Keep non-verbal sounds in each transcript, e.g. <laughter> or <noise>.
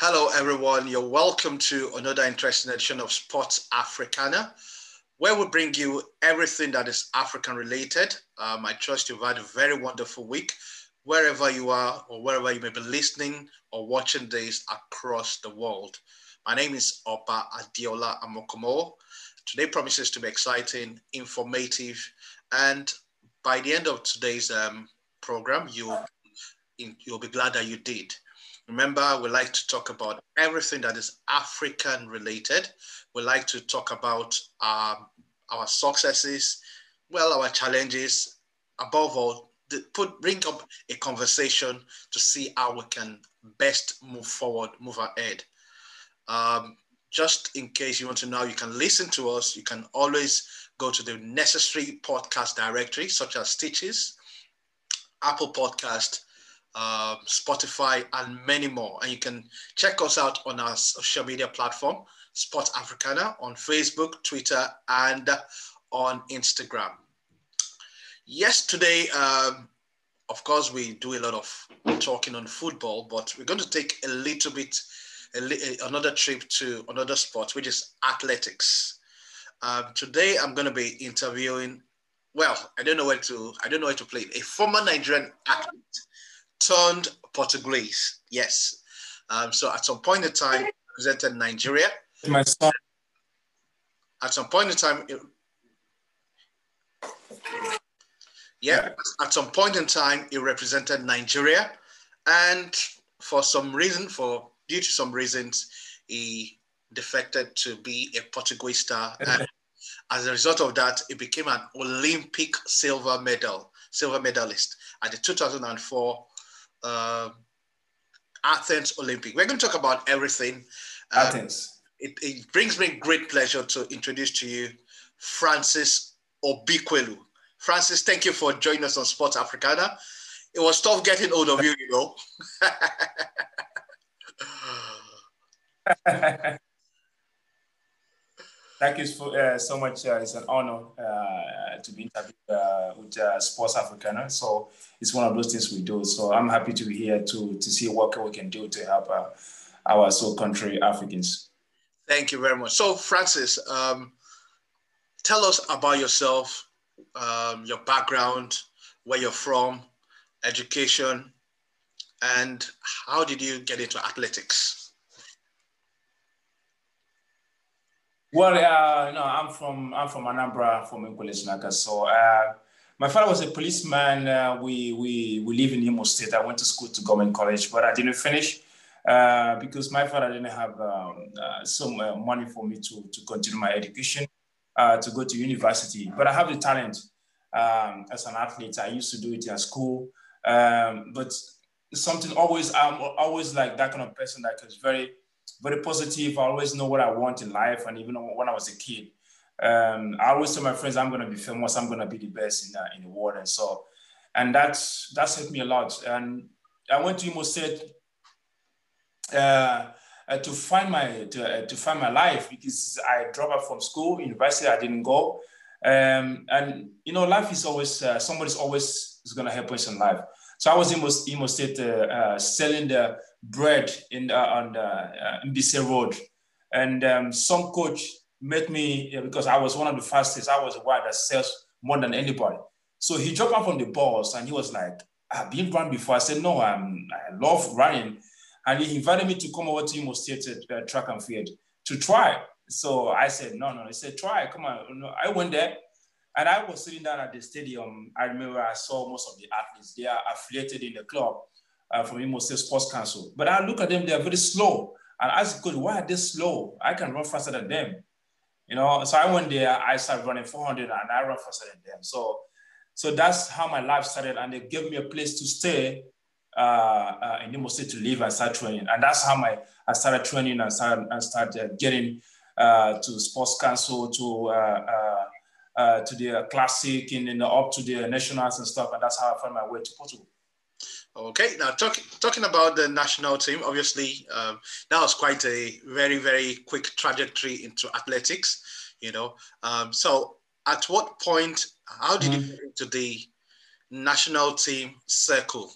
Hello, everyone. You're welcome to another interesting edition of Sports Africana, where we bring you everything that is African related. Um, I trust you've had a very wonderful week, wherever you are or wherever you may be listening or watching this across the world. My name is Opa Adiola Amokomo. Today promises to be exciting, informative, and by the end of today's um, program, you'll, you'll be glad that you did. Remember, we like to talk about everything that is African related. We like to talk about um, our successes, well, our challenges, above all, put bring up a conversation to see how we can best move forward, move ahead. Um, just in case you want to know, you can listen to us. You can always go to the necessary podcast directory, such as Stitches, Apple Podcast, uh, Spotify, and many more. And you can check us out on our social media platform, Sports Africana, on Facebook, Twitter, and on Instagram. Yesterday, um, of course, we do a lot of talking on football, but we're going to take a little bit, a, another trip to another sport, which is athletics. Um, today, I'm going to be interviewing. Well, I don't know where to. I don't know where to play. A former Nigerian athlete turned Portuguese. Yes. Um, so at some point in time, represented Nigeria. My son. At some point in time, it, yeah, at some point in time, he represented Nigeria, and for some reason, for due to some reasons, he defected to be a Portuguese star. <laughs> and as a result of that, he became an Olympic silver medal, silver medalist at the 2004 uh, Athens Olympic. We're going to talk about everything. Um, Athens. It, it, brings me great pleasure to introduce to you Francis Obikwelu. Francis, thank you for joining us on Sports Africana. It was tough getting hold of you, you know. <laughs> <laughs> Thank you for, uh, so much. Uh, it's an honor uh, to be interviewed uh, with uh, Sports Africana. So it's one of those things we do. So I'm happy to be here to, to see what we can do to help uh, our soul country Africans. Thank you very much. So Francis, um, tell us about yourself, um, your background, where you're from, education, and how did you get into athletics? Well, uh, no, I'm from I'm from Anambra, from Nkwele So uh, my father was a policeman. Uh, we we we live in Imo State. I went to school to government college, but I didn't finish uh, because my father didn't have um, uh, some uh, money for me to to continue my education, to go to university. But I have the talent um, as an athlete. I used to do it in school, um, but something always I'm always like that kind of person that is very very positive. I always know what I want in life. And even when I was a kid, um, I always tell my friends, I'm going to be famous. I'm going to be the best in, uh, in the world. And so, and that's, that's helped me a lot. And I went to Imo State uh, uh, to find my, to, uh, to find my life because I dropped out from school, university, I didn't go. Um, and, you know, life is always, uh, somebody's always is going to help us in life. So I was in Imo, Imo State uh, selling the, bread in uh, on the uh, Mbise Road, and um, some coach met me because I was one of the fastest. I was the one that sells more than anybody. So he dropped out from the bus and he was like, "I've been run before." I said, "No, I'm, I love running," and he invited me to come over to Imo State uh, track and field to try. So I said, "No, no." He said, "Try, come on." No, I went there. And I was sitting down at the stadium. I remember I saw most of the athletes. They are affiliated in the club uh, from Imo State Sports Council. But I look at them, they're very slow. And I asked, good, why are they slow? I can run faster than them. You know, so I went there, I started running 400 and I ran faster than them. So, so that's how my life started. And they gave me a place to stay uh, uh, in Imo State to live and start training. And that's how my I started training and started, and started getting uh, to sports council, to uh, uh, uh, to the classic and then up to the nationals and stuff. And that's how I found my way to Portugal. Okay, now talk, talking about the national team, obviously um, that was quite a very, very quick trajectory into athletics, you know. Um, so at what point, how did mm-hmm. you get into the national team circle?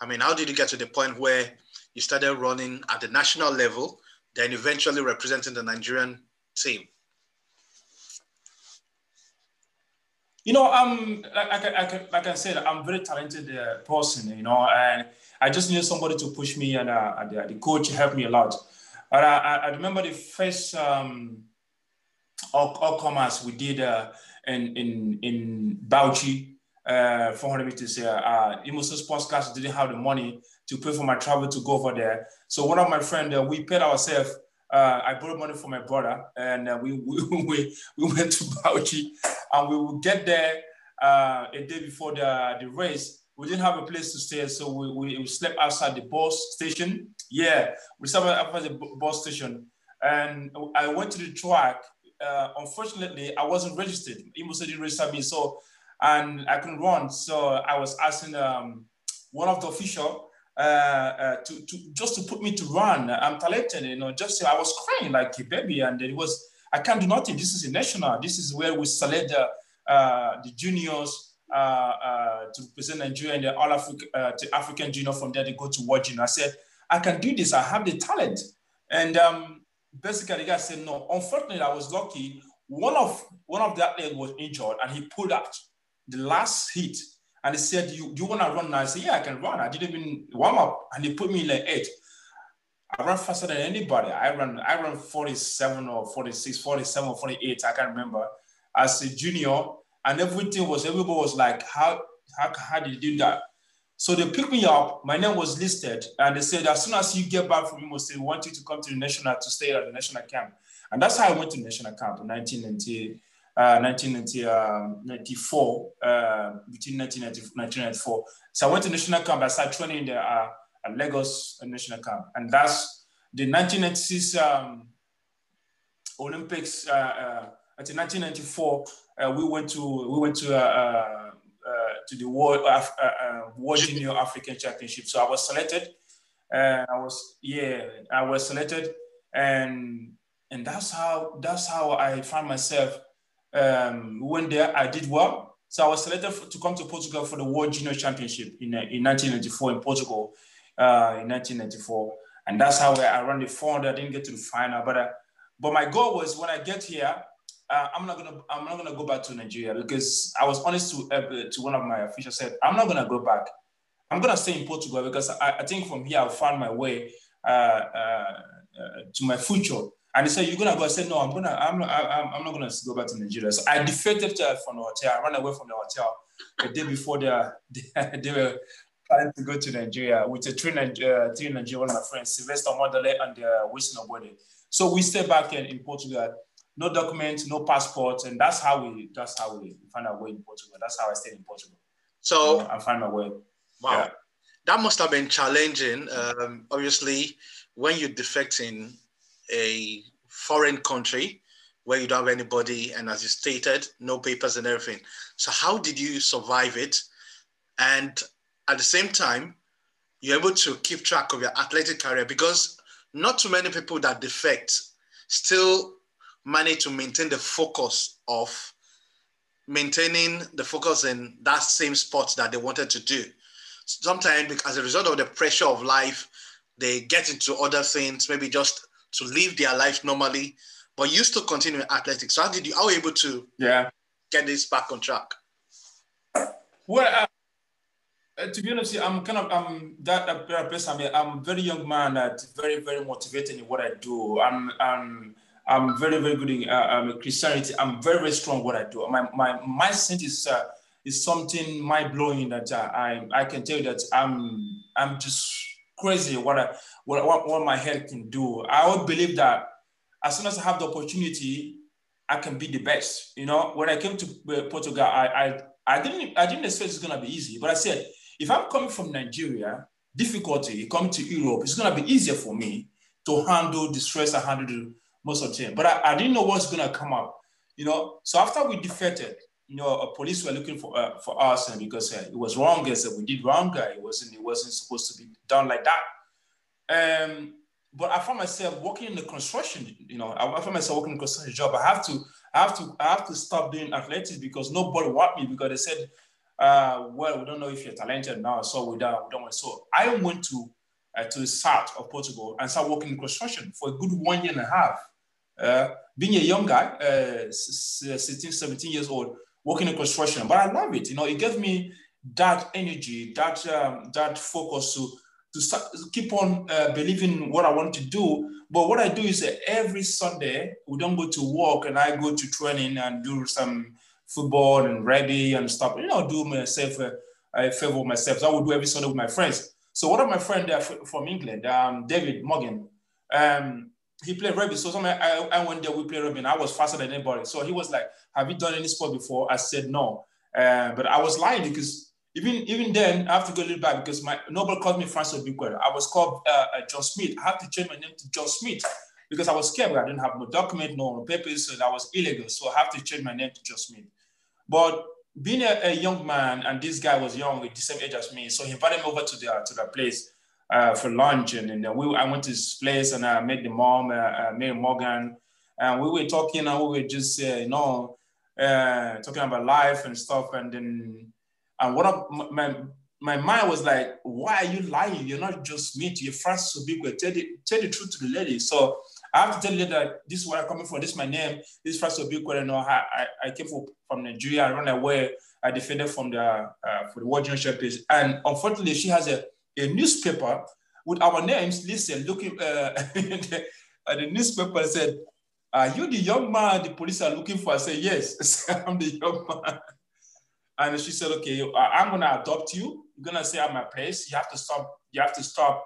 I mean, how did you get to the point where you started running at the national level, then eventually representing the Nigerian team? You know, I'm like, I, I, like I said, I'm a very talented uh, person. You know, and I just need somebody to push me, and uh, the, the coach helped me a lot. But I, I remember the first um, commerce we did uh, in in in Bauchi, uh, 400 meters. Uh, uh, Imoso Sportscast didn't have the money to pay for my travel to go over there. So one of my friends, uh, we paid ourselves. Uh, I borrowed money from my brother, and uh, we, <laughs> we, we we went to Bauchi, and we will get there uh, a day before the, the race. We didn't have a place to stay, so we, we, we slept outside the bus station. Yeah, we slept outside the bus station, and I went to the track. Uh, unfortunately, I wasn't registered. Imo didn't register me, so and I couldn't run. So I was asking um, one of the official uh, uh, to, to just to put me to run. I'm talented, you know. Just I was crying like a baby, and it was I can't do nothing. This is a national. This is where we select the uh, the juniors uh, uh, to represent Nigeria and the all Africa uh, the African junior. From there, they go to world junior. I said I can do this. I have the talent, and um, basically the guy said no. Unfortunately, I was lucky. One of one of the athletes was injured, and he pulled out the last hit and he said, you, you want to run And I said, yeah, I can run. I didn't even warm up. And he put me in like eight. I run faster than anybody. I run, I run 47 or 46, 47 or 48. I can't remember as a junior. And everything was, everybody was like, how, how, how did you do that? So they picked me up. My name was listed. And they said, as soon as you get back from Imo State, we want you to come to the national to stay at the national camp. And that's how I went to national camp in 1998. 1994, uh, uh, between 1994. So I went to national camp. I started training there uh, at Lagos National Camp, and that's the 1996 um, Olympics. Uh, uh, until 1994, uh, we went to we went to to the World World Junior African Championship. So I was selected. I was yeah, I was selected, and and that's how that's how I found myself um, we went there. I did well. So I was selected for, to come to Portugal for the World Junior Championship in, uh, in 1994 in Portugal, uh, in 1994. And that's how I ran the 400. I didn't get to the final, but uh, but my goal was when I get here, uh, I'm not gonna I'm not gonna go back to Nigeria because I was honest to uh, to one of my officials said I'm not gonna go back. I'm gonna stay in Portugal because I, I think from here I'll find my way uh, uh, to my future. And he said, "You're gonna go." I said, "No, I'm gonna. I'm not. I'm, I'm not gonna go back to Nigeria." So I defected from the hotel. I ran away from the hotel the day before they, <laughs> they, they were planning to go to Nigeria with a three, uh, three Nigerian my friends, Sylvester Modele and uh, Wilson Obode. So we stayed back in, in Portugal. No documents, no passport, and that's how we. That's how we find our way in Portugal. That's how I stayed in Portugal. So uh, I find my way. Wow. Yeah. That must have been challenging. Um, obviously, when you're defecting a foreign country where you don't have anybody, and as you stated, no papers and everything. So, how did you survive it? And at the same time, you're able to keep track of your athletic career because not too many people that defect still manage to maintain the focus of maintaining the focus in that same sport that they wanted to do. Sometimes, as a result of the pressure of life, they get into other things, maybe just to live their life normally, but you still continue in athletics. So how did you, how were you able to yeah. get this back on track? Well, uh, uh, to be honest, I'm kind of I'm that, that person. I mean, I'm a very young man that very very motivated in what I do. I'm I'm I'm very very good in uh, um, Christianity. I'm very very strong what I do. My my mindset is uh, is something mind blowing that uh, I I can tell you that I'm I'm just crazy what I what, what, what my head can do. I would believe that as soon as I have the opportunity, I can be the best. You know, when I came to uh, Portugal, I I, I didn't I didn't expect it's gonna be easy, but I said if I'm coming from Nigeria, difficulty coming to Europe, it's gonna be easier for me to handle the stress I handled most of the time. But I, I didn't know what's gonna come up. You know, so after we defeated, you know, police were looking for uh, for us, and because uh, it was wrong, as we did wrong, uh, it wasn't it wasn't supposed to be done like that. Um, but I found myself working in the construction. You know, I, found myself working in construction job. I have to, I have to, I have to stop doing athletics because nobody want me because they said, uh, "Well, we don't know if you're talented now, so we don't, we don't want." So I went to uh, to the south of Portugal and started working in construction for a good one year and a half. Uh, being a young guy, uh, 16, 17 years old, working in construction, but I love it. You know, it gave me that energy, that um, that focus to to start, keep on uh, believing what I want to do. But what I do is every Sunday we don't go to work, and I go to training and do some football and rugby and stuff. You know, do myself a, a favor myself. So I would do every Sunday with my friends. So one of my friends there from England, um, David Morgan, um, he played rugby. So some, I, I went there, we played rugby, and I was faster than anybody. So he was like, "Have you done any sport before?" I said no, uh, but I was lying because even even then, I have to go a little back because my nobody called me Francis Obikwelu. I was called uh, uh, John Smith. I had to change my name to John Smith because I was scared. I didn't have no document, no papers, so that was illegal. So I have to change my name to John Smith. But being a, a, young man, and this guy was young, the same age as me, so he invited me over to the to the place uh, for lunch, and, and we I went to his place and I met the mom, uh, uh, Mary Morgan, and we were talking, and we were just uh, you know uh, talking about life and stuff, and then and what of my my mind was like, why are you lying? You're not just me, you're Francis Obikwelu. Tell the, tell the truth to the lady. So I have to tell you that this is where I'm coming from. This is my name. This is Francis Obikwelu. I, I, I came from, from Nigeria. I run away. I defended from the uh, for the World Championship. And unfortunately, she has a, a newspaper with our names listed. Looking uh, <laughs> the, the newspaper said, "Are you the young man the police are looking for?" I said, "Yes, <laughs> I'm the young man." And she said, okay, I'm gonna adopt you. You're gonna stay at my place. You have to stop, you have to stop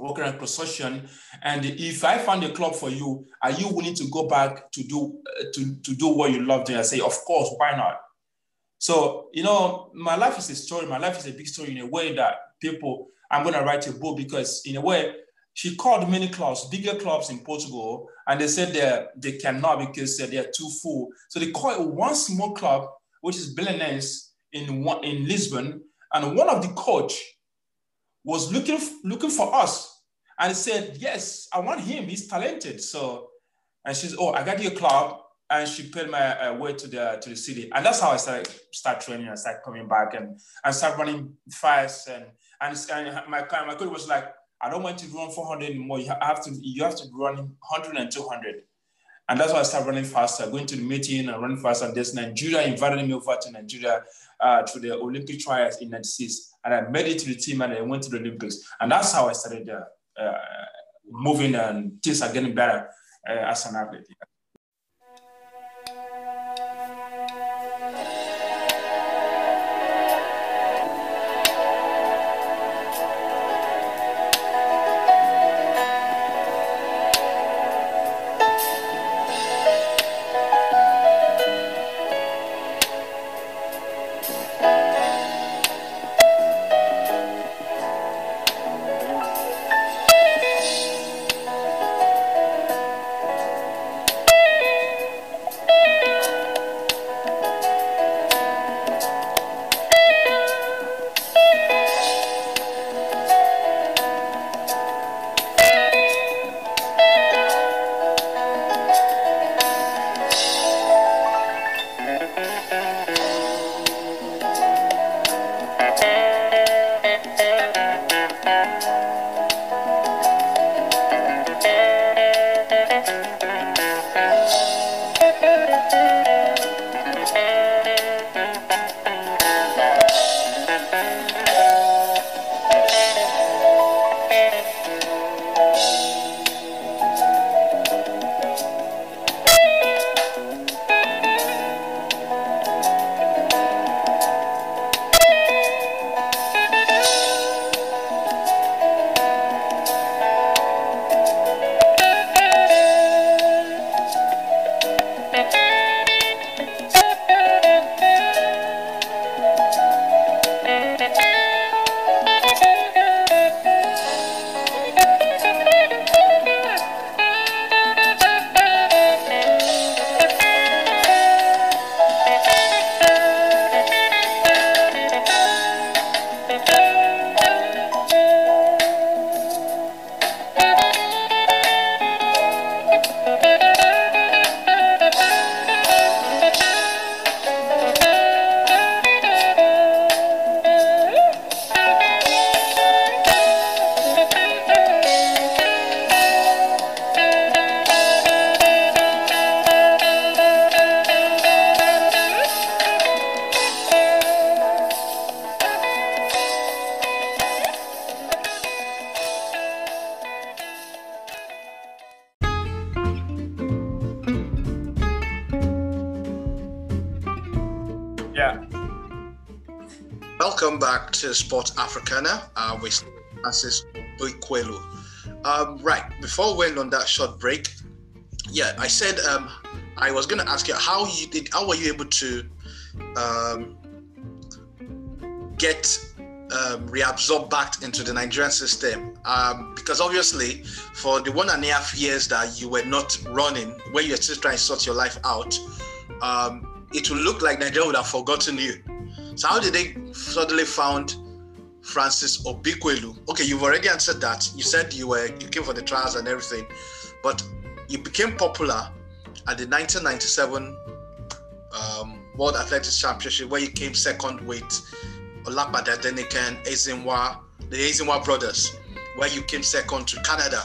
working on construction. And if I find a club for you, are you willing to go back to do uh, to, to do what you love doing? I say, of course, why not? So, you know, my life is a story. My life is a big story in a way that people, I'm gonna write a book because in a way, she called many clubs, bigger clubs in Portugal, and they said they they cannot because they're too full. So they called one small club which is Belenenses in in Lisbon, and one of the coach was looking looking for us and said, "Yes, I want him. He's talented." So, and she's, "Oh, I got you a club," and she paid my uh, way to the to the city, and that's how I started start training and started coming back and and start running fast and and, and my my coach was like, "I don't want you to run 400 anymore. You have to you have to run 100 and 200." And that's why I started running faster, going to the meeting and running faster. And there's Nigeria invited me over to Nigeria uh, to the Olympic trials in 96. And I made it to the team and I went to the Olympics. And that's how I started there. uh, moving and things are getting better uh, as an athlete. Back to Sport Africana uh, with Francis Obikwelu. Um, right, before we went on that short break, yeah, I said um, I was going to ask you how you did, how were you able to um, get um, reabsorbed back into the Nigerian system? Um, because obviously, for the one and a half years that you were not running, where you were still trying to sort your life out, um, it would look like Nigeria would have forgotten you. So how did they suddenly found Francis Obikwelu? Okay, you've already answered that. You said you were you came for the trials and everything, but you became popular at the 1997 um, World Athletics Championship, where you came second with Olapade Adeniken, Ezinwa, the Ezinwa brothers, where you came second to Canada.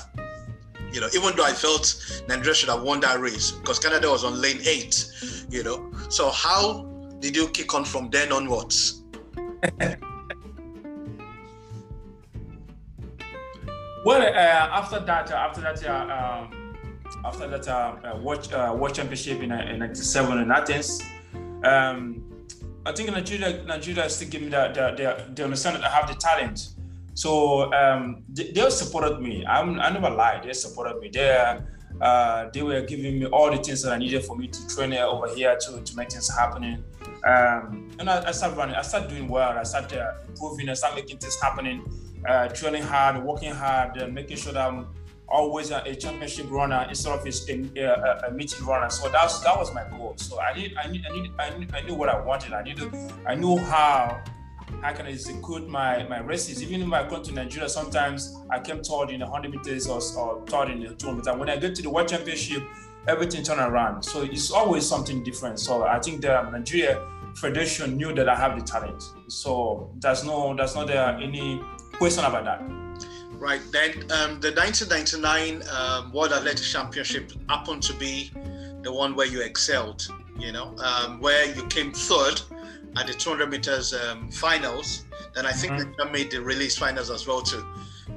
You know, even though I felt Nigeria should have won that race because Canada was on lane eight. You know, so how did you kick on from then onwards? Well, uh, after that, uh, after that, uh, um, after that uh, uh, World, uh, World Championship in, in '97 in Athens, um, I think Nigeria, Nigeria still give me that, that, that they understand that I have the talent. So um, they, they supported me. I'm, I never lied. They supported me. They, uh, they were giving me all the things that I needed for me to train over here to, to make things happening. Um, and I, I started running. I started doing well. I started uh, improving. I started making things happening. Uh, training hard, working hard, making sure that I'm always a, a championship runner instead of a, a, a, meeting runner. So that's that was my goal. So I need I need I need I, knew what I wanted. I knew I knew how I can execute my my races. Even if I come to Nigeria, sometimes I came third in the 100 meters or, or third in the 200 meters. When I get to the World Championship, everything turn around. So it's always something different. So I think the Nigeria Federation knew that I have the talent. So there's no there's not there any question about that. Right. Then um, the 1999 um, World Athletics Championship happened to be the one where you excelled, you know, um, where you came third at the 200 meters um, finals. Then I think mm-hmm. they made the release finals as well too.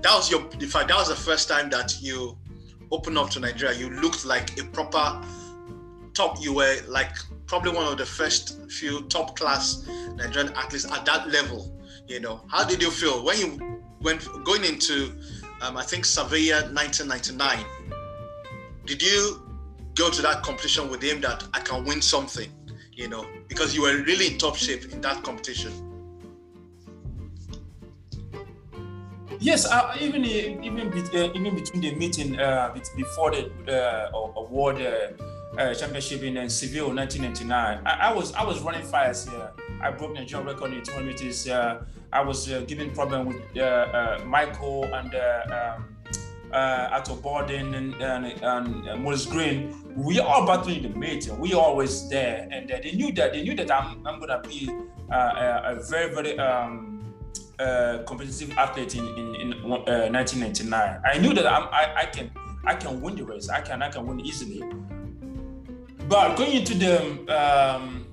That was your, in fact, that was the first time that you opened up to Nigeria. You looked like a proper top. You were like probably one of the first few top class Nigerian athletes at that level. You know, how did you feel when you when going into, um, I think Sevilla 1999, did you go to that competition with him that I can win something, you know, because you were really in top shape in that competition? Yes, uh, even even uh, even between the meeting uh, before the uh, award uh, uh, championship in Seville 1999, I, I, was I was running fast. Yeah, I broke the Nigerian record in 200 meters. I was uh, given problem with uh, uh, Michael and uh, um, uh, Ato Boldon and, and, and uh, Maurice Greene. We all battling the meeting. We always there, and they knew that they knew that I'm, I'm gonna be a, a, very very um, competitive athlete in, in, in 1999. I knew that I'm, I, I can I can win the race. I can I can win easily. But going into the um,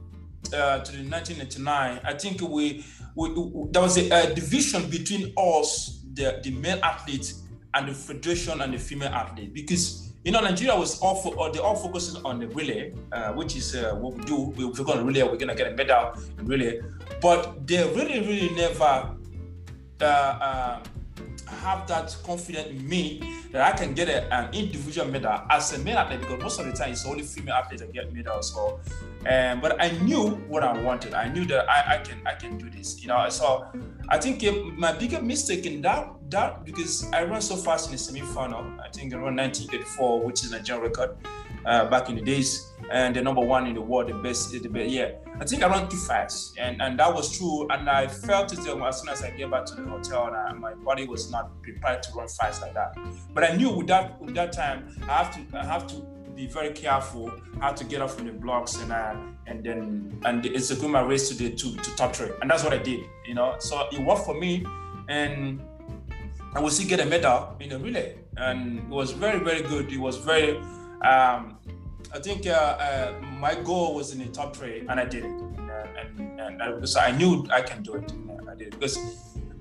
uh, to the 1999, I think we we, we, there was a, a, division between us, the, the male athletes, and the federation and the female athlete because you know Nigeria was all for, they all focusing on the relay, uh, which is uh, what we do. We, we're going to relay, we're going to get a medal in relay, but they really, really never uh, uh, have that confidence in me that I can get a, an individual medal as a male athlete because most of the time it's only female athletes that get medals. So, um, but I knew what I wanted. I knew that I, I can I can do this. You know, so I think uh, my biggest mistake in that that because I ran so fast in the semi-final. I think around 1984, which is a Nigerian record uh, back in the days, and the number one in the world, the best, the best. Yeah, I think I ran too fast, and and that was true. And I felt it as soon as I get back to the hotel, and I, my body was not prepared to run fast like that. But I knew with that with that time, I have to I have to be very careful how to get off from the blocks and uh, and then and it's a good my race to the to, to top three, and that's what I did. You know, so it worked for me, and I will still get a medal in the relay, and it was very very good. It was very um, I think uh, uh, my goal was in the top three, and I did it. And, uh, and, and, and so I knew I can do it. I did it because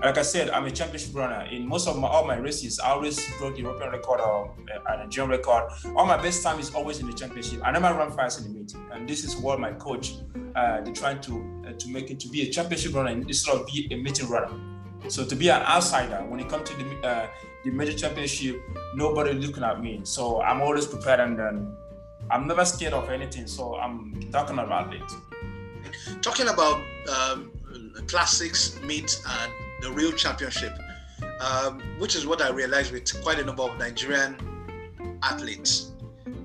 like I said, I'm a championship runner. In most of my all my races, I always broke the European record or a Nigerian record. All my best time is always in the championship. I never run fast in the meet, and this is what my coach uh, they trying to uh, to make it to be a championship runner instead of be a meeting runner. So to be an outsider when it comes to the uh, the major championship, nobody looking at me. So I'm always prepared and then I'm never scared of anything. So I'm talking about it. Talking about um, classics, meet, and the real championship, um, which is what I realized with quite a number of Nigerian athletes.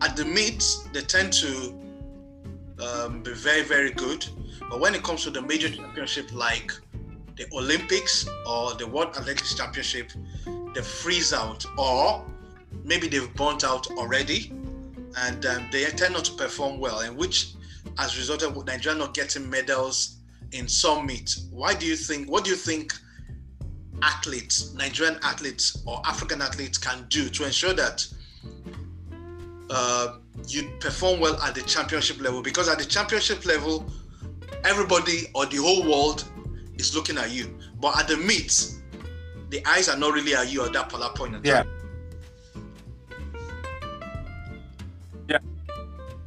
At the meets, they tend to um, be very, very good. But when it comes to the major championship like the Olympics or the World Athletics Championship, they freeze out or maybe they've burnt out already and um, they tend not to perform well, and which has resulted with Nigeria not getting medals in some meets. Why do you think? What do you think athletes, Nigerian athletes or African athletes, can do to ensure that uh, you perform well at the championship level? Because at the championship level, everybody or the whole world is looking at you, but at the meets, the eyes are not really at you at that particular point in time. Yeah.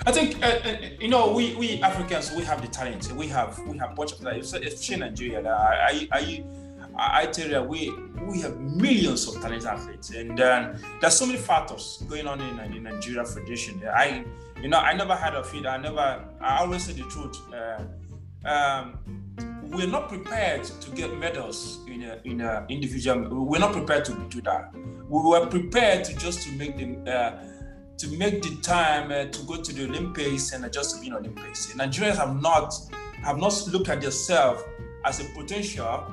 I think uh, uh, you know we, we Africans we have the talent. We have we have bunch of talent, especially in Nigeria. I I I, I tell you we we have millions of talented athletes, and uh, there's so many factors going on in, in Nigeria Federation. I you know I never had of it. I never I always say the truth. Uh, um, we're not prepared to get medals in a, in a individual. We're not prepared to do that. We were prepared to just to make them uh, to make the time uh, to go to the Olympics and just to be in Olympics. Nigerians have not have not looked at themselves as a potential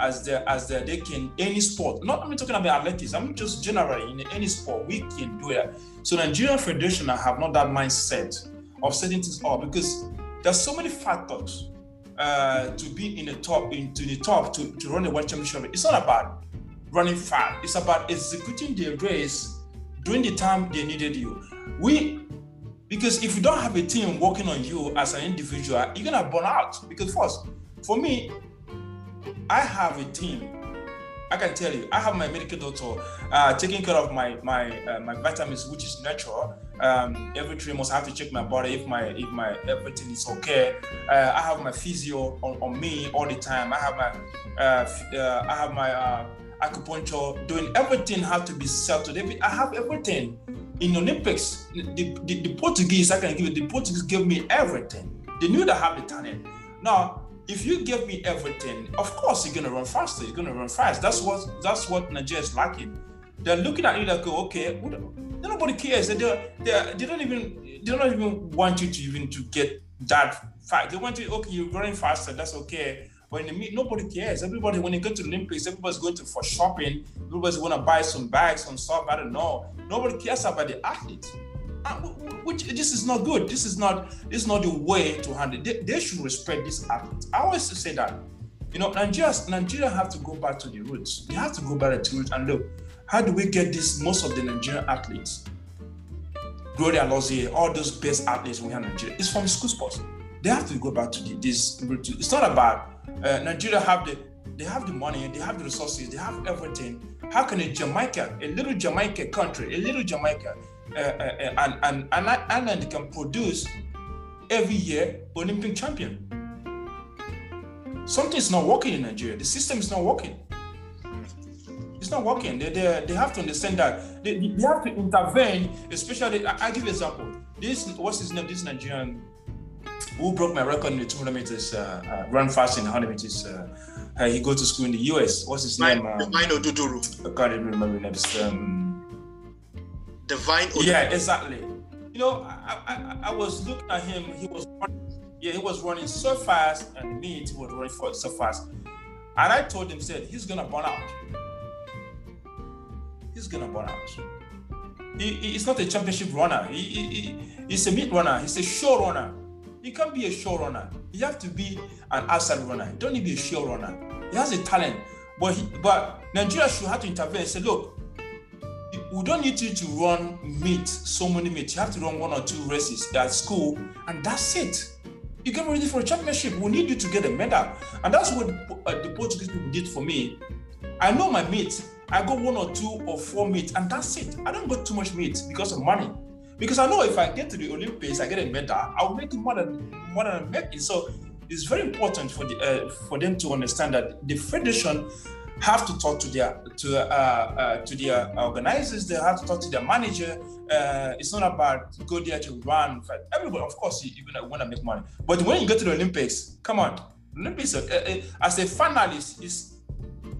as the as the, they can any sport. Not I'm talking about athletics. I'm just generally in any sport we can do it. So Nigerian Federation have not that mindset of setting things up because there's so many factors uh, to be in the top into the top to, to run the world championship. It's not about running fast. It's about executing the race during the time they needed you. We, because if you don't have a team working on you as an individual, you're gonna burn out. Because first, for me, I have a team. I can tell you, I have my medical doctor uh, taking care of my my uh, my vitamins, which is natural. Um, every three months, I have to check my body if my if my everything is okay. Uh, I have my physio on, on me all the time. I have my uh, uh, I have my uh, acupuncture, doing everything have to be settled. I have everything. In Olympics, the, the, the, Portuguese, I can give you, the Portuguese gave me everything. They knew that I have the talent. Now, if you give me everything, of course you're gonna run faster. You're gonna run fast. That's what that's what Nigeria is lacking. They're looking at you like, oh, okay, nobody cares. They, they, they don't even they don't even want you to even to get that fast. They want you, okay, you're running faster. That's okay but in the meet, nobody cares. Everybody, when they go to the Olympics, everybody's going to for shopping. Everybody's going to buy some bags, some stuff. I don't know. Nobody cares about the athletes. Uh, which this is not good. This is not this is not the way to handle. They, they should respect these athletes. I always say that. You know, Nigeria Nigeria have to go back to the roots. They have to go back to the roots and look. How do we get this? Most of the Nigerian athletes, Gloria Alozie, all those best athletes we have in Nigeria, it's from school sports. They have to go back to the, this. It's not about uh, Nigeria have the they have the money, they have the resources, they have everything. How can a Jamaica, a little Jamaica country, a little Jamaica, uh, uh, uh and, an island can produce every year Olympic champion? Something is not working in Nigeria. The system is not working. It's not working. They, they, they have to understand that they, they have to intervene, especially. I, I give you an example. This what's his name? This Nigerian who broke my record in the 200 meters uh, uh, run fast in 100 meters. Uh, he go to school in the US. What's his name? Uh, Divine Oduduru. I can't even remember the name. Um, Divine. Yeah, exactly. You know, I, I, I, was looking at him. He was running, yeah, he was running so fast, and me, he was running so fast. And I told him, said, he's gonna burn out. He's gonna burn out. He, he's not a championship runner. He, he, he's a mid runner. He's a show runner. You can't be a show runner. You have to be an outside runner. You don't need to be a show runner. He has a talent, but he, but Nigeria should have to intervene and say, look, we don't need you to run meet so many meets. You have to run one or two races at school, and that's it. You get ready for a championship. We need you to get a medal, and that's what uh, the Portuguese people did for me. I know my meat. I got one or two or four meets, and that's it. I don't go too much meat because of money. Because I know if I get to the Olympics, I get a medal, I'll make more than more than I'm making. So it's very important for the uh, for them to understand that the federation have to talk to their to uh, uh, to their organizers. They have to talk to their manager. Uh, it's not about go there to run. Everybody, of course, you, you want to make money. But when you go to the Olympics, come on, Olympics uh, as a finalist is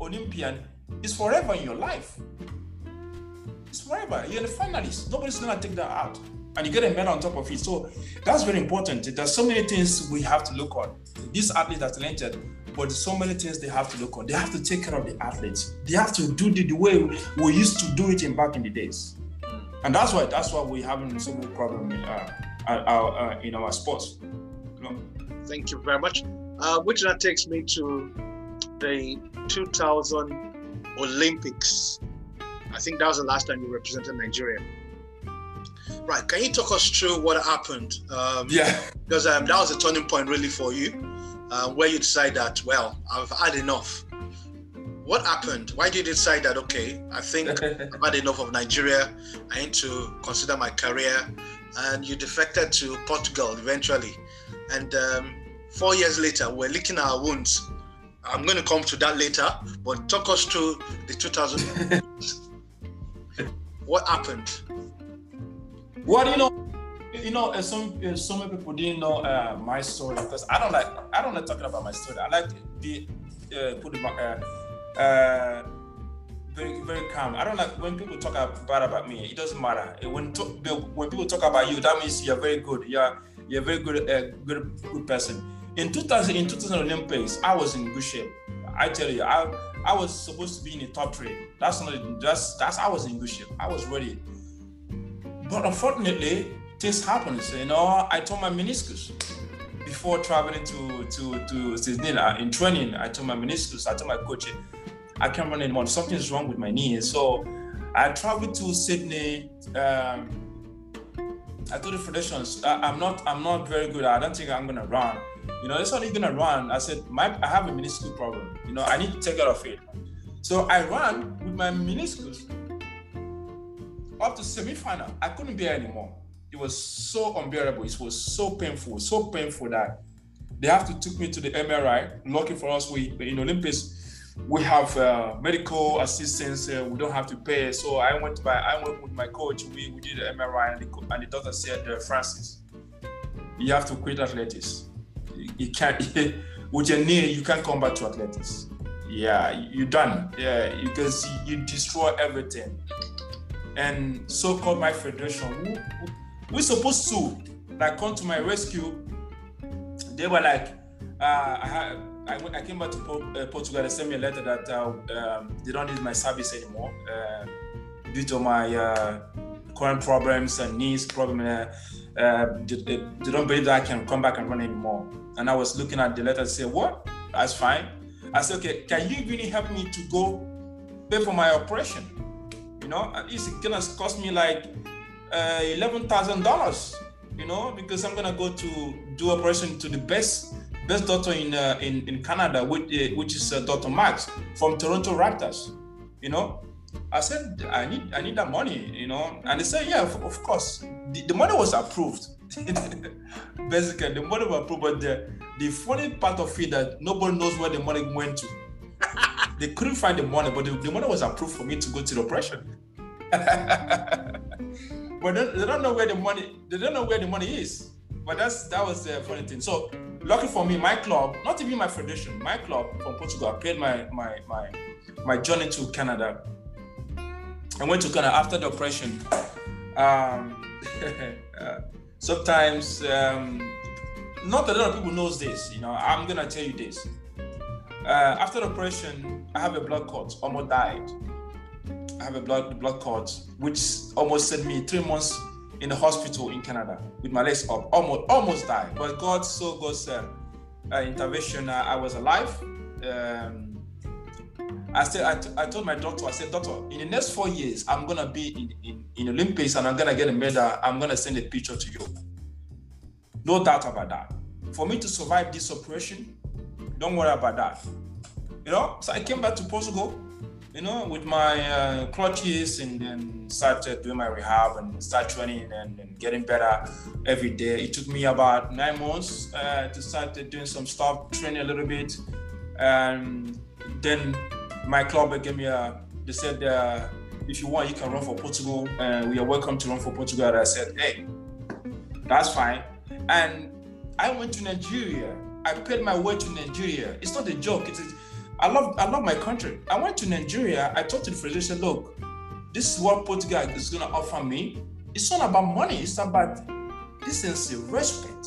Olympian is forever in your life. It's forever. You're the finalist. Nobody's gonna take that out. And you get a medal on top of it. So that's very important. There's so many things we have to look on. These athletes are talented, but so many things they have to look on. They have to take care of the athletes. They have to do the, the way we used to do it in back in the days. And that's why that's why we're having so many problems in, uh, uh, in our sports. Thank you very much. Uh, which that takes me to the 2000 Olympics. I think that was the last time you represented Nigeria. Right. Can you talk us through what happened? Um, yeah. Because um, that was a turning point really for you, uh, where you decide that, well, I've had enough. What happened? Why did you decide that, okay, I think <laughs> I've had enough of Nigeria. I need to consider my career. And you defected to Portugal eventually. And um, four years later, we're licking our wounds I'm going to come to that later, but talk us through the 2000. <laughs> what happened? What you know, you know, uh, some uh, so many people didn't know uh, my story because I don't like I don't like talking about my story. I like to be uh, put it uh, uh, very very calm. I don't like when people talk bad about me. It doesn't matter. When to, when people talk about you, that means you're very good. You're you're a very good uh, good good person in 2000, in 2000 Olympics, I was in good shape. I tell you, I I was supposed to be in the top three. That's not that's that's I was in good shape. I was ready. But unfortunately, things happened. You know, I tore my meniscus before traveling to to to Sydney in training. I tore my meniscus. I told my coach, I can't run anymore. Something's wrong with my knee. So I traveled to Sydney. Um, I told the foundations, I'm not I'm not very good. I don't think I'm gonna run you know, this one gonna run. I said, my I have a meniscus problem. You know, I need to take care of it. So I ran with my meniscus up to semi-final. I couldn't bear anymore. It was so unbearable. It was so painful, so painful that they have to took me to the MRI. Lucky for us, we in Olympus, we have uh, medical assistance. Uh, we don't have to pay. So I went by. I went with my coach. We, we did the MRI, and the, and the doctor said, uh, Francis, you have to quit athletics you can't <laughs> with your knee you can't come back to athletics yeah you're done yeah because you destroy everything and so-called my federation who, who, we're supposed to like come to my rescue they were like uh, I, I, I came back to uh, Portugal. They sent me a letter that uh, um, they don't need my service anymore uh, due to my uh, current problems and knees problem. Uh, they, they, don't believe that I can come back and run anymore. And I was looking at the letter and say, what? That's fine. I said, okay, can you really help me to go pay for my operation? You know, least it's gonna cost me like uh, eleven thousand dollars. You know, because I'm gonna go to do operation to the best best doctor in uh, in, in Canada, which, uh, which is uh, Dr. Max from Toronto Raptors. You know, I said I need I need that money. You know, and they said, yeah, of, of course. The, the money was approved <laughs> Basically, the money was approved, but the, the funny part of it that nobody knows where the money went to. They couldn't find the money, but the, the, money was approved for me to go to the operation. <laughs> but they, don't know where the money they don't know where the money is. But that's that was the funny thing. So lucky for me, my club, not even my foundation, my club from Portugal paid my my my my journey to Canada. I went to Canada after the operation. Um, <laughs> uh, sometimes um, not a lot of people knows this you know i'm gonna tell you this uh, after the operation i have a blood clot almost died i have a blood blood clot which almost sent me three months in the hospital in canada with my legs up almost almost died but god so god's uh, uh, intervention i was alive um, I said, I, t- I told my doctor, I said, doctor, in the next four years, I'm gonna be in, in, in Olympics and I'm gonna get a medal. I'm gonna send a picture to you. No doubt about that. For me to survive this operation, don't worry about that. You know, so I came back to Portugal you know, with my uh, crutches and then started doing my rehab and start training and, and, getting better every day. It took me about nine months uh, to start doing some stuff, training a little bit. And then my club gave me a, they said, uh, if you want, you can run for Portugal. And we are welcome to run for Portugal. And I said, hey, that's fine. And I went to Nigeria. I paid my way to Nigeria. It's not a joke. It's I love I love my country. I went to Nigeria. I talked to the federation. Look, this is what Portugal is going to offer me. It's not about money. It's about decency, respect.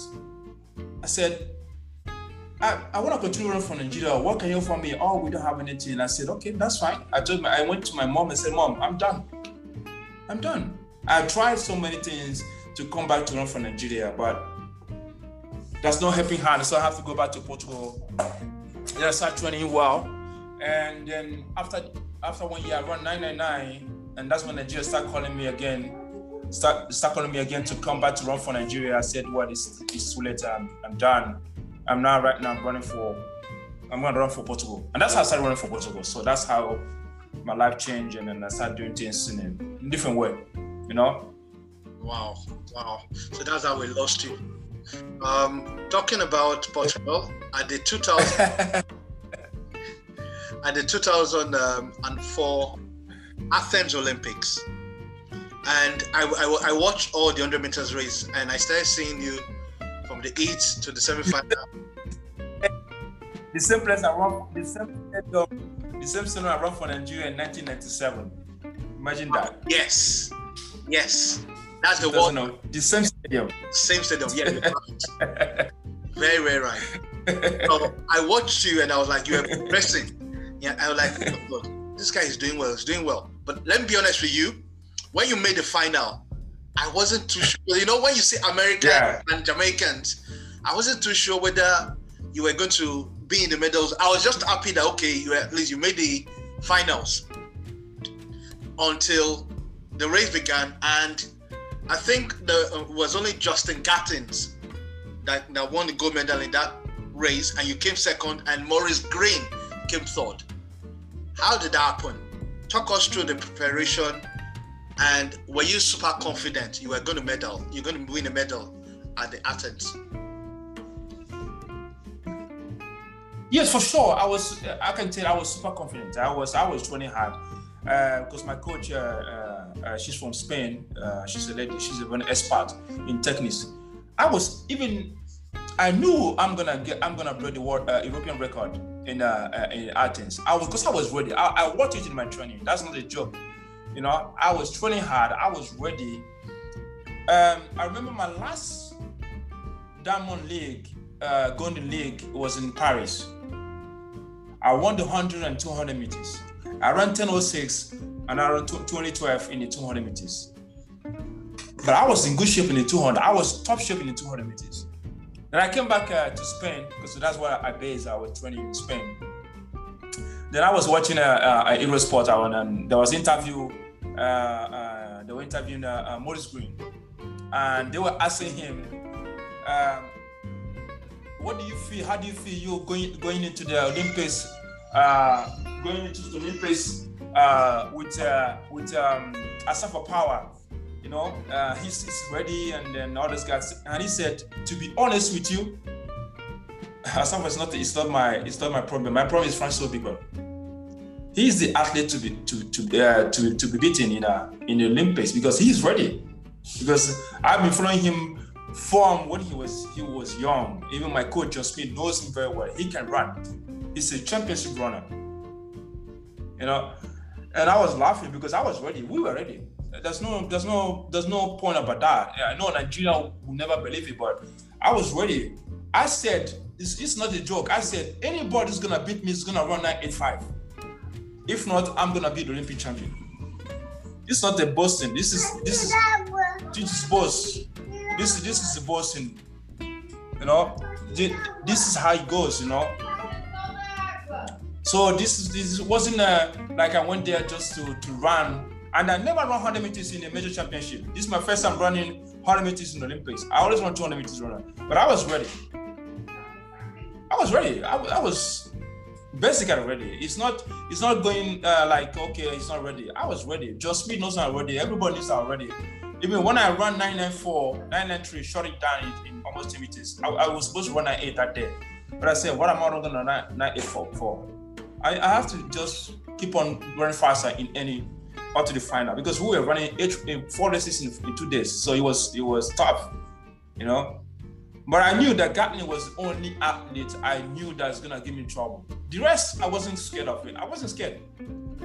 I said, I, I want to continue running for Nigeria. What can you offer me? Oh, we don't have anything. I said, okay, that's fine. I told my, I went to my mom and said, Mom, I'm done. I'm done. I tried so many things to come back to run for Nigeria, but that's not helping hand. So I have to go back to Portugal then I started training well. And then after after one year, I run 999, and that's when Nigeria start calling me again. Start start calling me again to come back to run for Nigeria. I said, "What is it's too late. I'm, I'm done. I'm now right now running for I'm gonna run for Portugal." And that's how I started running for Portugal. So that's how my life changed, and then I started doing things in a different way. You know. Wow, wow. So that's how we lost you. Um, talking about Portugal at the 2000 <laughs> at the 2004 Athens Olympics, and I, I, I, watched all the 100 meters race, and I started seeing you from the eight to the semi final. <laughs> the same place I run, the same the same I ran for Nigeria in 1997. Imagine that. Yes, yes. That's the one. Know. The same stadium. Same stadium. Yeah, right. <laughs> very, very right. So I watched you and I was like, you are progressing. Yeah, I was like, look, this guy is doing well. He's doing well. But let me be honest with you. When you made the final, I wasn't too sure. You know, when you see Americans yeah. and Jamaicans, I wasn't too sure whether you were going to be in the medals. I was just happy that okay, you at least you made the finals until the race began and I think there uh, was only Justin Gatlin that, that won the gold medal in that race, and you came second, and Maurice Greene came third. How did that happen? Talk us through the preparation, and were you super confident you were going to medal? You're going to win a medal at the Athens. Yes, for sure. I was. I can tell. I was super confident. I was. I was training hard because uh, my coach, uh, uh, Uh, she's from Spain. Uh, she's a lady. She's an expert in techniques. I was even. I knew I'm gonna get. I'm gonna break the world uh, European record in in Athens. I was because I was ready. I, I watched it in my training. That's not a joke. You know, I was training hard. I was ready. Um, I remember my last Diamond League, uh, Golden League was in Paris. I won the 100 and 200 meters. I ran 10.06 and ran 2012 in the 200 meters. But I was in good shape in the 200. I was top shape in the 200 meters. Then I came back uh, to Spain because that's where I based. Was training in Spain. Then I was watching a, uh, a, a Eurosport on, and there was interview. Uh, uh, they were interviewing uh, uh, Maurice Greene, and they were asking him, um, "What do you feel? How do you feel you going going into the Olympics uh, going into the Olympics uh, with uh, with um, Asafa Powell. You know, uh, he's, he's ready, and then all those guys. And he said, to be honest with you, Asafa is not it's not my it's not my problem. My problem is Francis Obikwelu. He's the athlete to be to to uh, to to be beaten in a in the Olympics because he's ready. Because I've been following him from when he was he was young. Even my coach John Smith knows him very well. He can run. He's a championship runner. You know, and I was laughing because I was ready. We were ready. There's no, there's no, there's no point about that. I know Nigeria will never believe it, but I was ready. I said, it's, it's not a joke. I said, anybody's gonna beat me is gonna run 985. If not, I'm gonna be the Olympic champion. It's not a Boston. This is this is this is boss. This is this is the Boston. You know, this is how it goes. You know, so this this wasn't a, like I went there just to, to run. And I never run 100 meters in a major championship. This is my first time running 100 meters in the Olympics. I always run 200 meters runner, but I was ready. I was ready. I, I was basically ready. It's not it's not going uh, like okay, it's not ready. I was ready. Just me knows I'm ready. Everybody knows I'm ready. Even when I run 994, 993, shut it down in, in almost 10 meters. I, I, was supposed to run 98 that day. But I said, what am I running on 984 for? I, I have to just keep on running faster in any up to the final because we were running eight, four races in, in two days. So it was it was tough, you know. But I knew that Gatlin was the only athlete I knew that's gonna give me trouble. The rest, I wasn't scared of it. I wasn't scared.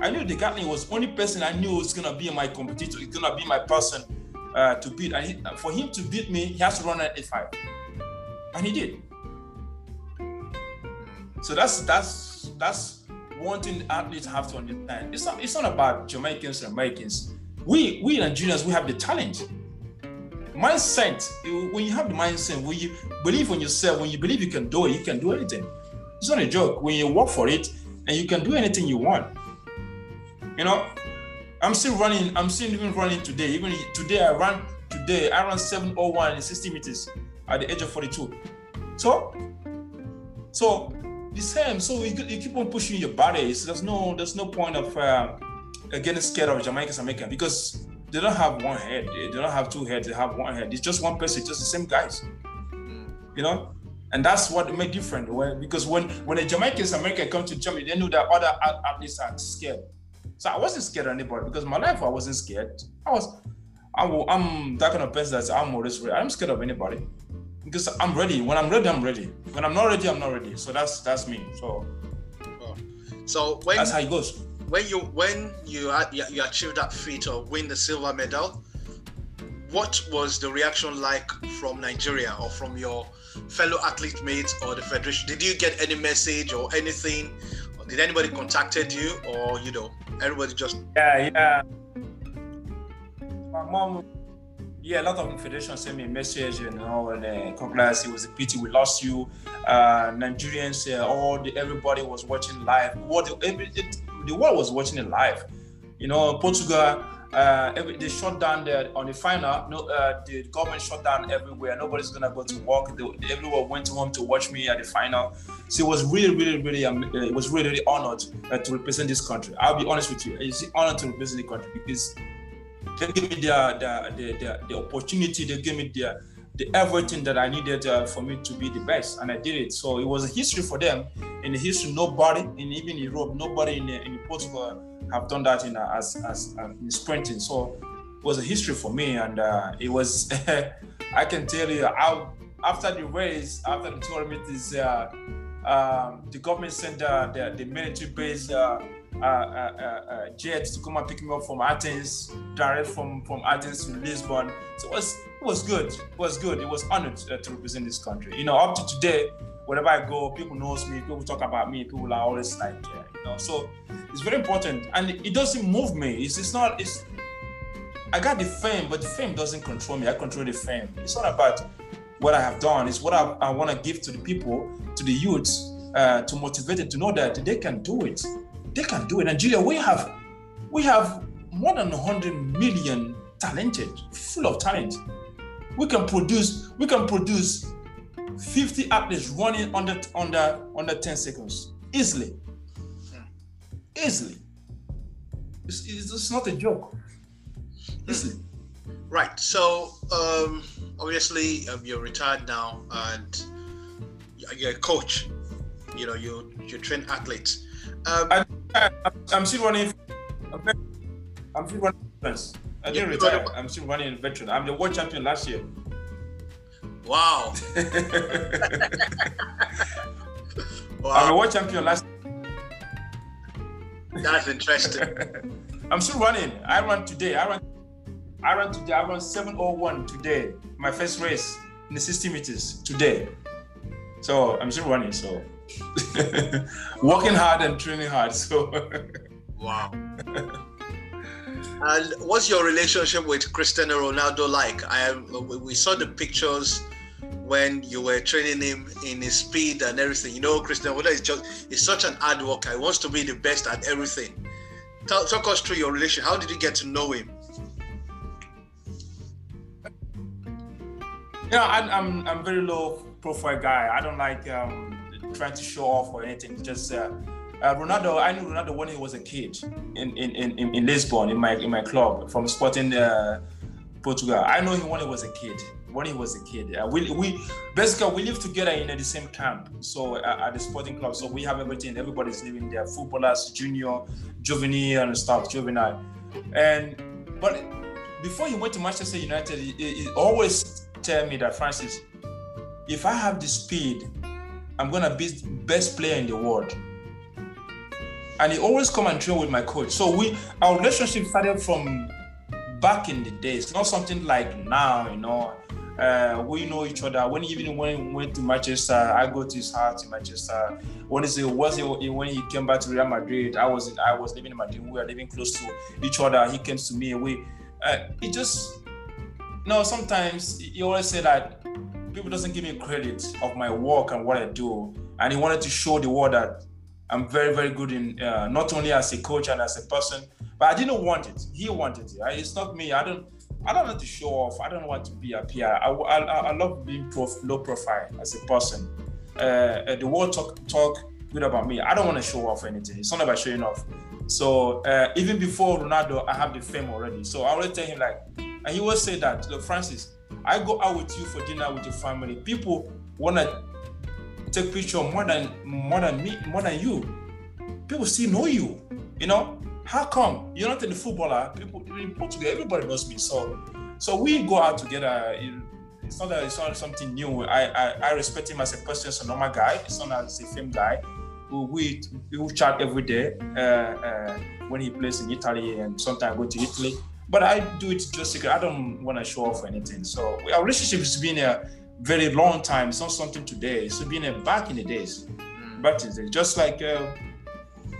I knew the Gatlin was the only person I knew was gonna be my competitor. It's gonna be my person uh, to beat. And he, for him to beat me, he has to run at A5, and he did. So that's that's that's one thing athletes have to understand. It's not it's not about Jamaicans and Americans. We we Nigerians we have the talent. Mindset when you have the mindset when you believe in yourself when you believe you can do it you can do anything. It's not a joke. When you work for it and you can do anything you want. You know i'm still running i'm still even running today. Even today i ran today i ran 701 in 60 meters at the age of 42 so so the same so you, you keep on pushing your body so there's no there's no point of uh, getting scared of jamaicans american because they don't have one head. They don't have two heads. They have one head. It's just one person, just the same guys. You know, and that's what made different. When, because when when a Jamaicans American come to Germany, they knew that other athletes are scared. So I wasn't scared of anybody because my life I wasn't scared. I was. I'm, I'm that kind of person that I'm always. I'm scared of anybody because I'm ready. When I'm ready, I'm ready. When I'm not ready, I'm not ready. So that's that's me. So. Oh. So when that's how it goes when you when you you achieve that feat or win the silver medal, what was the reaction like from Nigeria or from your fellow athlete mates or the federation? Did you get any message or anything? Or did anybody contacted you or you know everybody just? Yeah, yeah. My mom, yeah, a lot of federation sent me a message, you know, and uh, congrats. It was a pity we lost you. Uh, Nigerians, uh, all the everybody was watching live. What every, it, the world was watching it live. You know, Portugal, uh, every, they shut down the, on the final. No, uh, the government shut down everywhere. Nobody's gonna go to work. They, everyone went home to watch me at the final. So it was really, really, really, um, it was really, really honored uh, to represent this country. I'll be honest with you, it's an honor to represent the country because they gave me the the, the, the, the opportunity. They gave me the the everything that I needed uh, for me to be the best, and I did it. So it was a history for them. In the history, nobody, in even Europe, nobody in, in Portugal have done that in uh, as as uh, in sprinting. So it was a history for me, and uh, it was. <laughs> I can tell you, I, after the race, after the tournament, is uh, um, the government sent the, the military base. Uh, uh, uh, jet to come and pick me up from Athens, direct from, from Athens to Lisbon. So it was was good. It was good. It was honored uh, to represent this country. You know, up to today, wherever I go, people knows me. People talk about me. People are always like, yeah, you know. So it's very important, and it doesn't move me. It's, it's not. It's I got the fame, but the fame doesn't control me. I control the fame. It's not about what I have done. It's what I, I want to give to the people, to the youths, uh, to motivate them to know that they can do it. They can do it. Nigeria, we have, we have more than 100 million talented, full of talent. We can produce we can produce 50 athletes running under under under 10 seconds. Easily. Easily. It's, it's, not a joke. Easily. Right so um obviously um, you're retired now and you're a coach. You know you you train athletes. Um, I, am still running i'm still running I didn't retire. I'm still running in veteran. I'm the world champion last year. Wow. <laughs> wow. I'm a world champion last That's interesting. <laughs> I'm still running. I run today. I run I run today. I run 701 today. My first race in the 60 meters today. So I'm still running. So <laughs> working hard and training hard. So <laughs> wow. And what's your relationship with Cristiano Ronaldo like? I we saw the pictures when you were training him in his speed and everything. You know, Cristiano Ronaldo is just is such an hard worker. He wants to be the best at everything. Talk, talk us through your relation. How did you get to know him? Yeah, I'm I'm, I'm very low profile guy. I don't like um, trying to show off or anything. Just uh, uh, Ronaldo, I knew Ronaldo when he was a kid in in, in, in Lisbon in my in my club from Sporting uh, Portugal. I know him when he was a kid. When he was a kid, uh, we we basically we live together in the same camp. So uh, at the Sporting club, so we have everything. Everybody's living there. Footballers, junior, juvenile, and stuff, juvenile. And but before he went to Manchester United, he, he always tell me that Francis, if I have the speed, I'm gonna be the best player in the world and he always come and train with my coach. So we our relationship started from back in the days, not something like now, you know. Uh, we know each other. When even when we went to Manchester, I go to his house in Manchester. When it was when he came back to Real Madrid? I was I was living in Madrid. We were living close to each other. He came to me. We uh, it just you know sometimes he always say that people doesn't give me credit of my work and what I do, and he wanted to show the world that I'm very, very good in uh, not only as a coach and as a person, but I didn't want it. He wanted it. It's not me. I don't. I don't want to show off. I don't want to be a PR. I, I, I love being prof, low profile as a person. Uh, uh, the world talk talk good about me. I don't want to show off anything. It's not about showing off. So uh, even before Ronaldo, I have the fame already. So I always tell him like, and he will say that, look, Francis, I go out with you for dinner with your family. People wanna take picture more than more than me, more than you. People still know you. You know, how come you're not the footballer? People in Portugal, everybody knows me. So so we go out together. It's not that it's not something new. I, I, I respect him as a person, as a normal guy. It's not as a fame guy. We we chat every day uh, uh, when he plays in Italy, and sometimes go to Italy. But I do it just because I don't want to show off or anything. So our relationship has been a very long time. It's not something today. It's been uh, back in the days. Mm. Back in the days. Just like uh,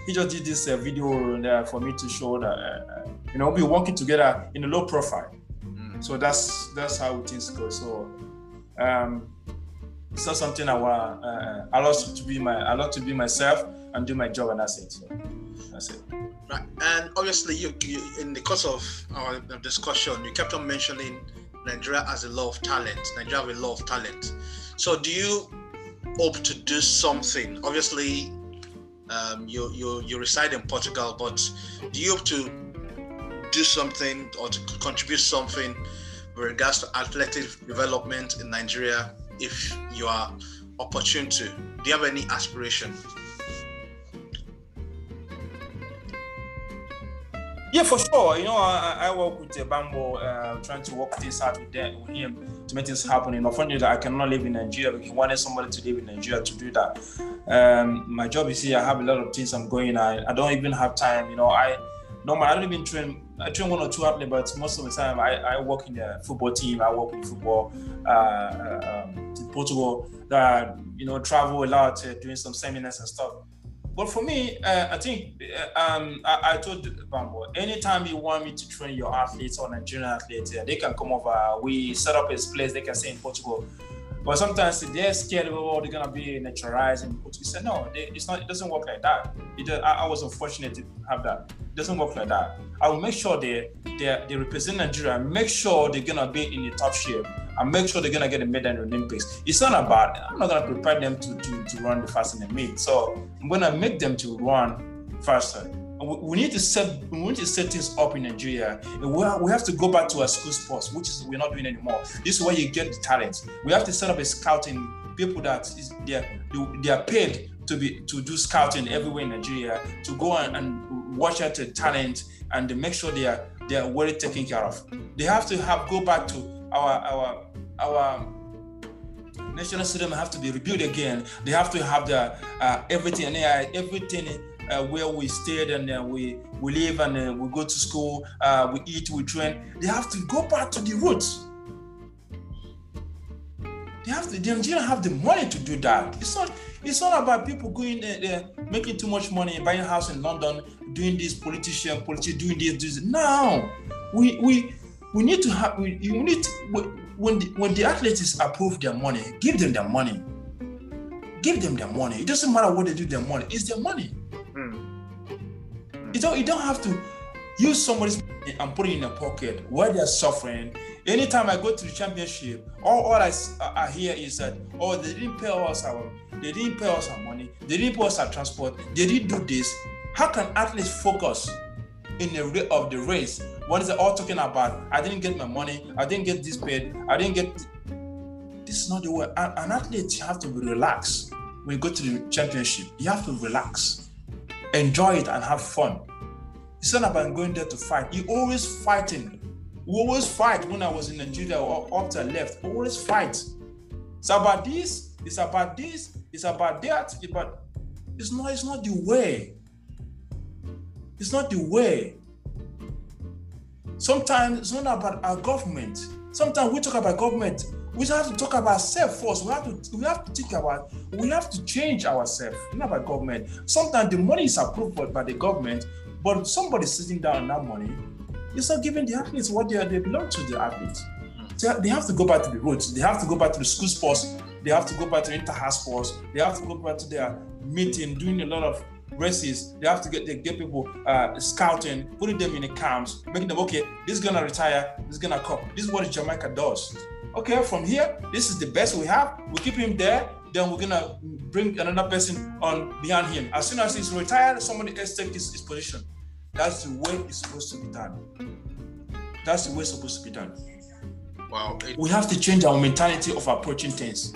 he just did this uh, video there for me to show that uh, uh, you know we're working together in a low profile. Mm. So that's that's how things go. So um, it's not something I want. Uh, I love to be my I love to be myself and do my job, and that's it. So that's it. Right, and obviously, you, you in the course of our discussion, you kept on mentioning Nigeria has a lot of talent. Nigeria has a lot of talent. So do you hope to do something? Obviously, um, you, you, you reside in Portugal, but do you hope to do something or to contribute something with regards to athletic development in Nigeria if you are opportune to? Do you have any aspiration? Yeah, for sure. You know, I, I work with uh, Bambo, uh, trying to work things out with, them, with him to make things happen. Know, unfortunately, I cannot live in Nigeria. But he wanted somebody to live in Nigeria to do that. Um, my job is here. I have a lot of things I'm going. I, I don't even have time. You know, I normally I don't even train. I train one or two athletes, but most of the time I, I work in the football team. I work in football uh, uh um, in Portugal. Uh, you know, travel a lot, uh, doing some seminars and stuff. But for me, uh, I think uh, um, I, I, told Bambo, anytime you want me to train your athletes or Nigerian athletes, they can come over. We set up a place they can stay in Portugal. But sometimes they're scared oh, they're gonna be naturalized Portugal. He said, no, they, it's not. It doesn't work like that. It, I, I, was unfortunate to have that. It doesn't work like that. I will make sure they they, they represent Nigeria. Make sure they're gonna be in the top shape and make sure they're gonna get a medal in the Olympics. It's not about I'm not gonna prepare them to, to, to run the fast in the meet. So I'm gonna make them to run faster. We need to set we need to set things up in Nigeria. We have to go back to our school sports, which is we're not doing anymore. This is where you get the talent. We have to set up a scouting people that is they are, they are paid to be to do scouting everywhere in Nigeria to go and, and watch out the talent and make sure they are they are well taken care of. They have to have go back to our our our national stadium have to be rebuilt again. They have to have the uh, everything everything where we stayed and uh, we we live and uh, we go to school, uh, we eat, we train. They have to go back to the roots. They have to. They don't have the money to do that. It's not. It's not about people going there, making too much money, buying a house in London, doing this politician, politician doing this, this. No, we we we need to have. We, you need to, when the, when the athletes approve their money, give them their money. Give them their money. It doesn't matter what they do their money. It's their money. Mm. You don't you don't have to use somebody's and put it in a pocket where they're suffering. Anytime I go to the championship, all, all I, I hear is that, oh, they didn't pay us our They didn't pay us our money. They didn't pay us our transport. They didn't do this. How can athletes focus in the of the race? What is it all talking about? I didn't get my money. I didn't get this paid. I didn't get. This is not the way. An athlete, you have to be relaxed when you go to the championship. You have to relax, enjoy it, and have fun. It's not about going there to fight. You're always fighting. We always fight when I was in Nigeria or up to left. Always fight. It's about this, it's about this, it's about that, but it's not, it's not the way. It's not the way. Sometimes it's not about our government. Sometimes we talk about government. We have to talk about ourselves first. We have to we have to think about we have to change ourselves, not about government. Sometimes the money is approved by the government, but somebody sitting down on that money is not giving the athletes what they, they belong to the athletes. So they have to go back to the roots. They have to go back to the school sports. They have to go back to inter-house sports. They have to go back to their meeting, doing a lot of races. They have to get they get people uh, scouting, putting them in the camps, making them okay. This is gonna retire. This is gonna come. This is what Jamaica does. Okay, from here, this is the best we have. We keep him there. Then we're gonna bring another person on behind him. As soon as he's retired, somebody else take his, his position. That's the way it's supposed to be done. That's the way it's supposed to be done. Wow. It, we have to change our mentality of approaching things.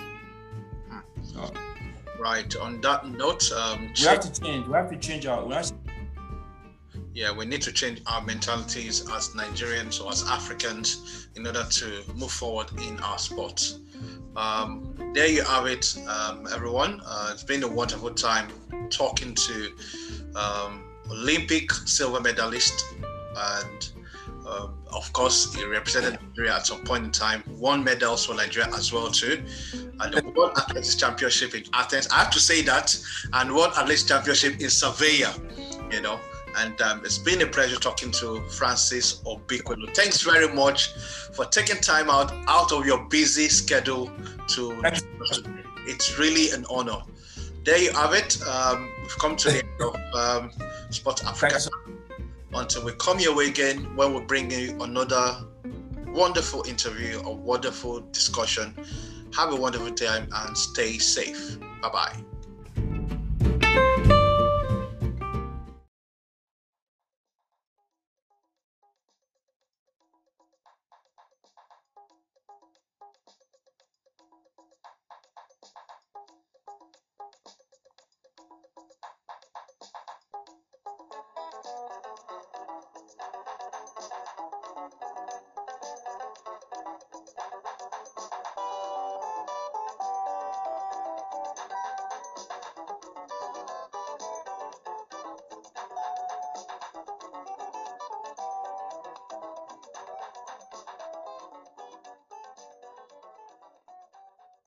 Right. On that note, um, we have to change. We have to change our. Yeah, we need to change our mentalities as Nigerians or as Africans in order to move forward in our sports. Um, there you have it, um, everyone. Uh, it's been a wonderful time talking to um, Olympic silver medalist and um, of course, he represented Nigeria at some point in time, won medals for Nigeria as well too, and the <laughs> World Athletics Championship in Athens. I have to say that, and World Athletics Championship in Sevilla, you know. And um, it's been a pleasure talking to Francis Obikwelu. Thanks very much for taking time out out of your busy schedule to. It's really an honor. There you have it. Um, we've come to the end of um, Sport Africa until we come your way again when we bring you another wonderful interview, a wonderful discussion. Have a wonderful time and stay safe. Bye bye.